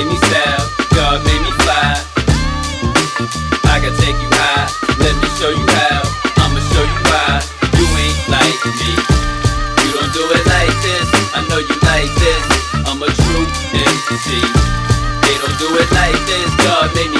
made me style, God made me fly. I can take you high, let me show you how. I'ma show you why you ain't like me. You don't do it like this, I know you like this. I'm a true MC. They don't do it like this, God made me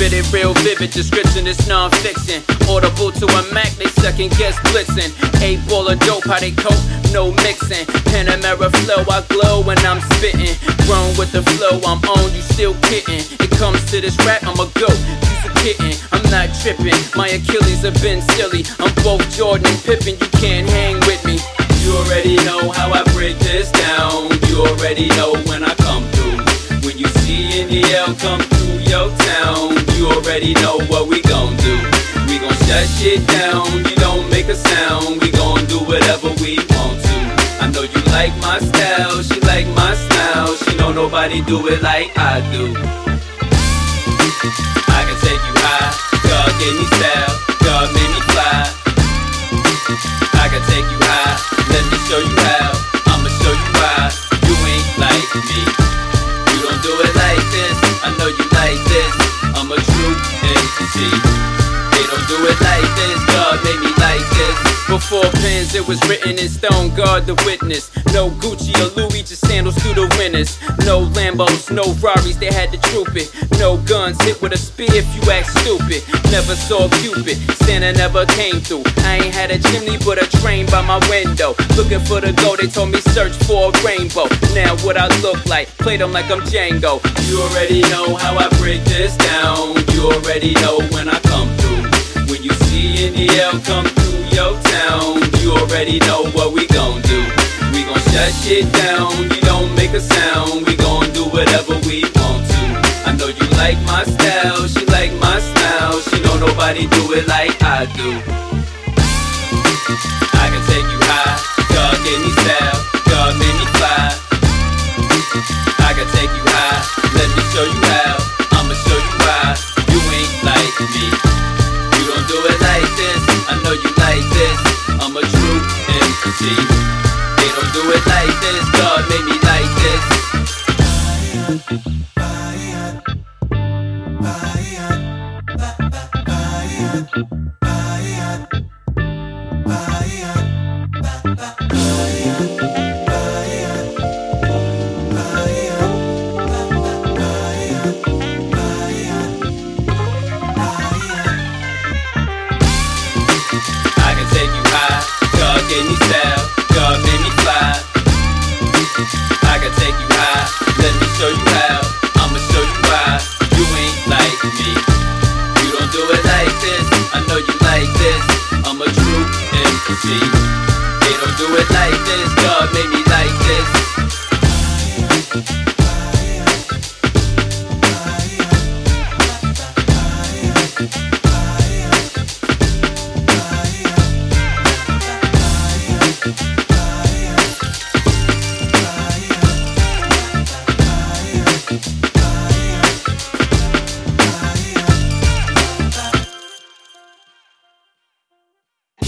it real vivid. Description is non-fiction. Audible to a Mac, they second guess blitzing. Eight ball of dope, how they cope? No mixing. Panamera flow, I glow when I'm spitting. Grown with the flow, I'm on, you still kidding. It comes to this rap, I'm a goat. You's a kitten, I'm not tripping. My Achilles have been silly. I'm both Jordan and Pippen, you can't hang with me. You already know how I break this down. You already know when I come through. When you see in the L come through your town, already know what we gon' do. We gon' shut shit down. You don't make a sound. We gon' do whatever we want to. I know you like my style. She like my style. She know nobody do it like I do. I can take you high. God gave me style. God made me fly. I can take you high. Let me show you how. I'ma show you why. You ain't like me. It was written in stone. God the witness. No Gucci or Louis, just sandals through the winners. No Lambos, no Rarries, they had to troop it. No guns, hit with a spear if you act stupid. Never saw Cupid, Santa never came through. I ain't had a chimney, but a train by my window. Looking for the gold, they told me search for a rainbow. Now what I look like, played them like I'm Django. You already know how I break this down. You already know when I come through. When you see in the L come through already know what we gon' do. We gon' shut shit down. You don't make a sound. We gon' do whatever we want to. I know you like my style. She like my style. She know nobody do it like I do. MC. They don't do it like this. God made me like this. MC. They don't do it like this. God made me like this.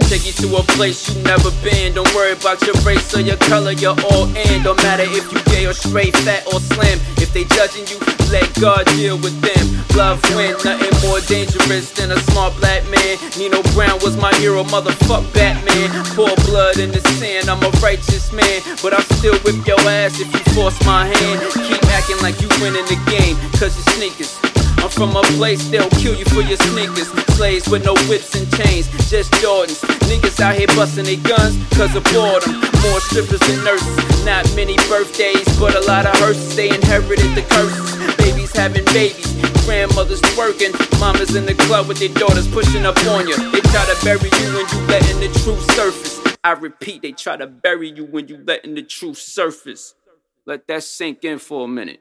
Take you to a place you never been. Don't worry about your race or your color, you're all in. Don't matter if you gay or straight, fat or slim. If they judging you, let God deal with them. Love win, nothing more dangerous than a smart black man. Nino Brown was my hero, motherfuck Batman. Pour blood in the sand, I'm a righteous man. But I'll still whip your ass if you force my hand. Keep acting like you winning the game, cause your sneakers. I'm from a place they'll kill you for your sneakers. Slaves with no whips and chains, just Jordans. Niggas out here busting their guns cause of boredom. More strippers than nurses. Not many birthdays, but a lot of hearses. They inherited the curses. Babies having babies, grandmothers twerking. Mamas in the club with their daughters pushing up on you. They try to bury you when you letting the truth surface. I repeat, they try to bury you when you letting the truth surface. Let that sink in for a minute.